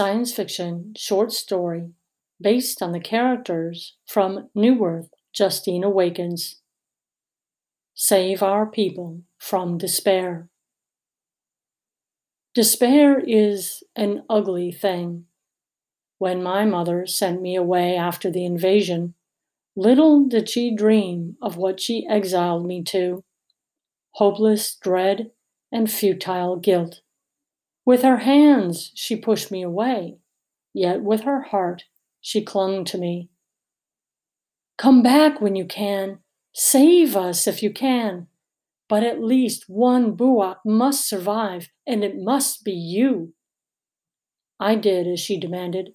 science fiction short story based on the characters from New Earth Justice Awakens. Save our people from despair. Despair is an ugly thing. When my mother sent me away after the invasion, little did she dream of what she exiled me to hopeless dread and futile guilt. With her hands, she pushed me away, yet with her heart, she clung to me. Come back when you can. Save us if you can. But at least one Buak must survive, and it must be you. I did as she demanded.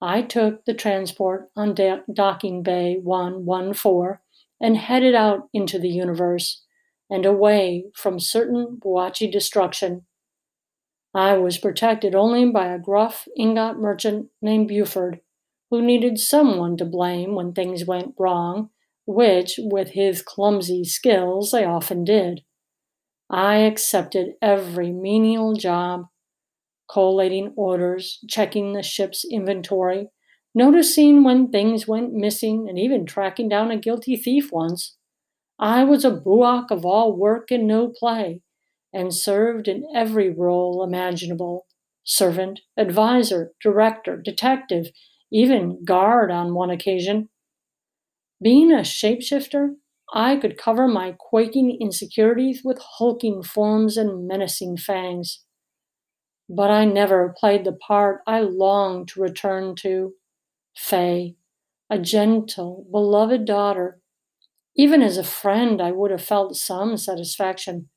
I took the transport on Docking Bay 114 and headed out into the universe and away from certain Buachi destruction. I was protected only by a gruff ingot merchant named Buford, who needed someone to blame when things went wrong which, with his clumsy skills, I often did. I accepted every menial job, collating orders, checking the ship's inventory, noticing when things went missing, and even tracking down a guilty thief once. I was a buak of all work and no play, and served in every role imaginable servant, advisor, director, detective, even guard on one occasion. Being a shapeshifter, I could cover my quaking insecurities with hulking forms and menacing fangs. But I never played the part I longed to return to Faye, a gentle, beloved daughter. Even as a friend, I would have felt some satisfaction.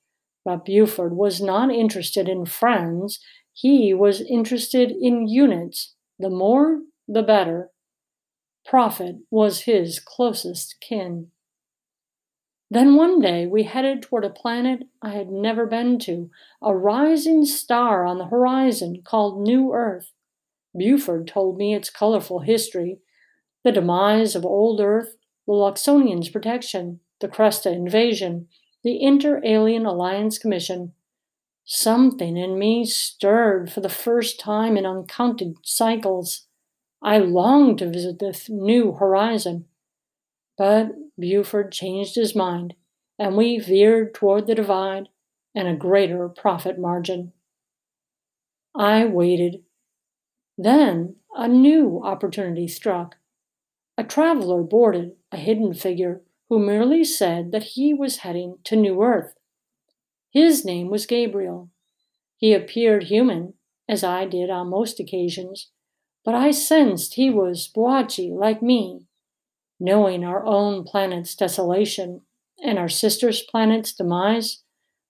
But Buford was not interested in friends, he was interested in units. The more, the better. Profit was his closest kin. Then one day we headed toward a planet I had never been to, a rising star on the horizon called New Earth. Buford told me its colorful history, the demise of old Earth, the Luxonians' protection, the Cresta invasion, the Inter Alien Alliance Commission. Something in me stirred for the first time in uncounted cycles. I longed to visit this new horizon. But Buford changed his mind, and we veered toward the divide and a greater profit margin. I waited. Then a new opportunity struck. A traveler boarded a hidden figure who merely said that he was heading to New Earth. His name was Gabriel. He appeared human, as I did on most occasions, but I sensed he was Buachi like me. Knowing our own planet's desolation and our sister's planet's demise,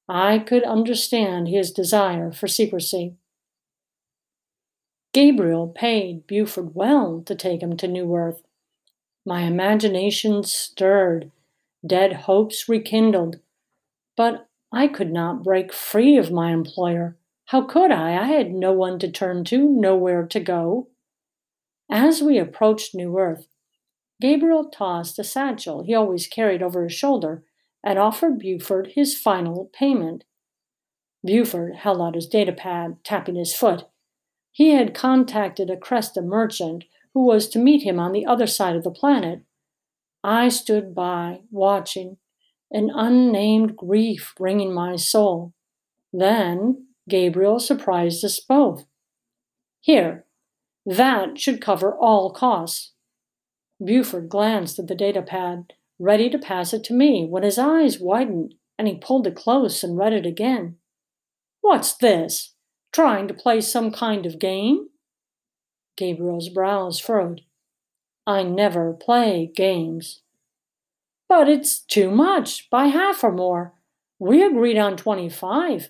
I could understand his desire for secrecy. Gabriel paid Buford well to take him to New Earth. My imagination stirred, dead hopes rekindled, but I could not break free of my employer. How could I? I had no one to turn to, nowhere to go. As we approached New Earth, Gabriel tossed a satchel he always carried over his shoulder and offered Buford his final payment. Buford held out his data pad, tapping his foot. He had contacted a Cresta merchant who was to meet him on the other side of the planet. I stood by, watching, an unnamed grief wringing my soul. Then Gabriel surprised us both. Here, that should cover all costs. Buford glanced at the data pad, ready to pass it to me, when his eyes widened and he pulled it close and read it again. What's this? Trying to play some kind of game? Gabriel's brows furrowed. I never play games. But it's too much, by half or more. We agreed on 25,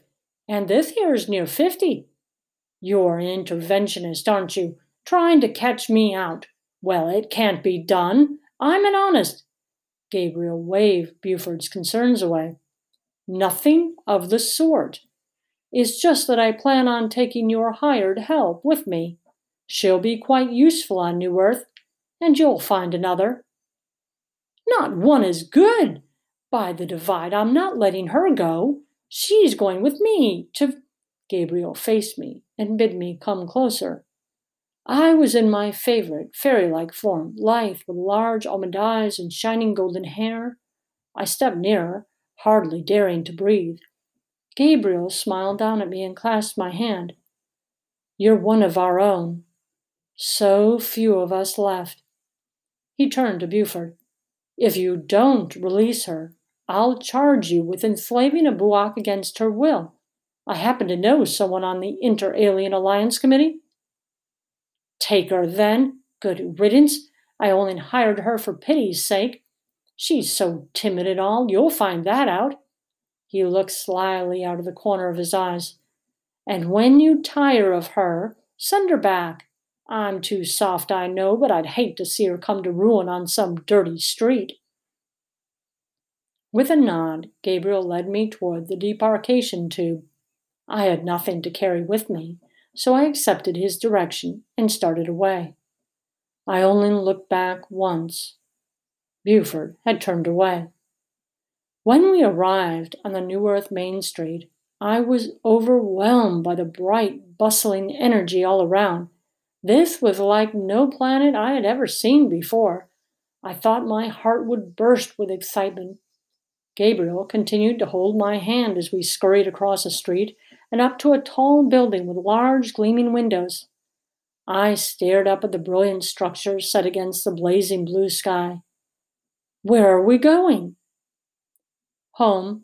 and this here's near 50. You're an interventionist, aren't you? trying to catch me out. Well, it can't be done. I'm an honest. Gabriel waved Buford's concerns away. Nothing of the sort. It's just that I plan on taking your hired help with me. She'll be quite useful on New Earth, and you'll find another. Not one as good. By the divide, I'm not letting her go. She's going with me to. Gabriel faced me and bid me come closer. I was in my favorite fairy like form, lithe with large almond eyes and shining golden hair. I stepped nearer, hardly daring to breathe. Gabriel smiled down at me and clasped my hand. You're one of our own. So few of us left. He turned to Buford. If you don't release her, I'll charge you with enslaving a Buak against her will. I happen to know someone on the Inter Alien Alliance Committee. Take her then. Good riddance. I only hired her for pity's sake. She's so timid and all, you'll find that out. He looked slyly out of the corner of his eyes. And when you tire of her, send her back. I'm too soft, I know, but I'd hate to see her come to ruin on some dirty street. With a nod, Gabriel led me toward the debarkation tube. I had nothing to carry with me, so I accepted his direction and started away. I only looked back once. Buford had turned away. When we arrived on the New Earth Main Street, I was overwhelmed by the bright, bustling energy all around. This was like no planet I had ever seen before. I thought my heart would burst with excitement. Gabriel continued to hold my hand as we scurried across a street and up to a tall building with large gleaming windows. I stared up at the brilliant structure set against the blazing blue sky. Where are we going? Home.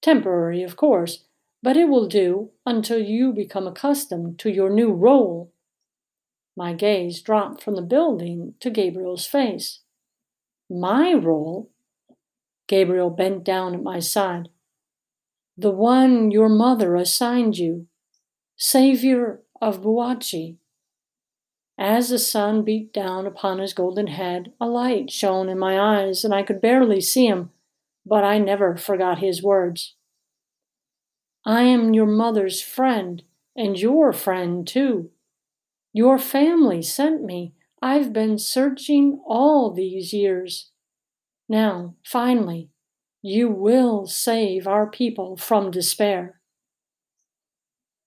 Temporary, of course, but it will do until you become accustomed to your new role. My gaze dropped from the building to Gabriel's face. My role? Gabriel bent down at my side. The one your mother assigned you, Savior of Buachi. As the sun beat down upon his golden head, a light shone in my eyes, and I could barely see him, but I never forgot his words. I am your mother's friend, and your friend too. Your family sent me. I've been searching all these years. Now, finally, you will save our people from despair.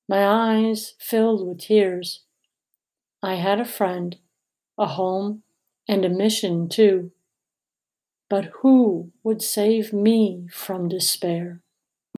My eyes filled with tears. I had a friend, a home, and a mission too. But who would save me from despair?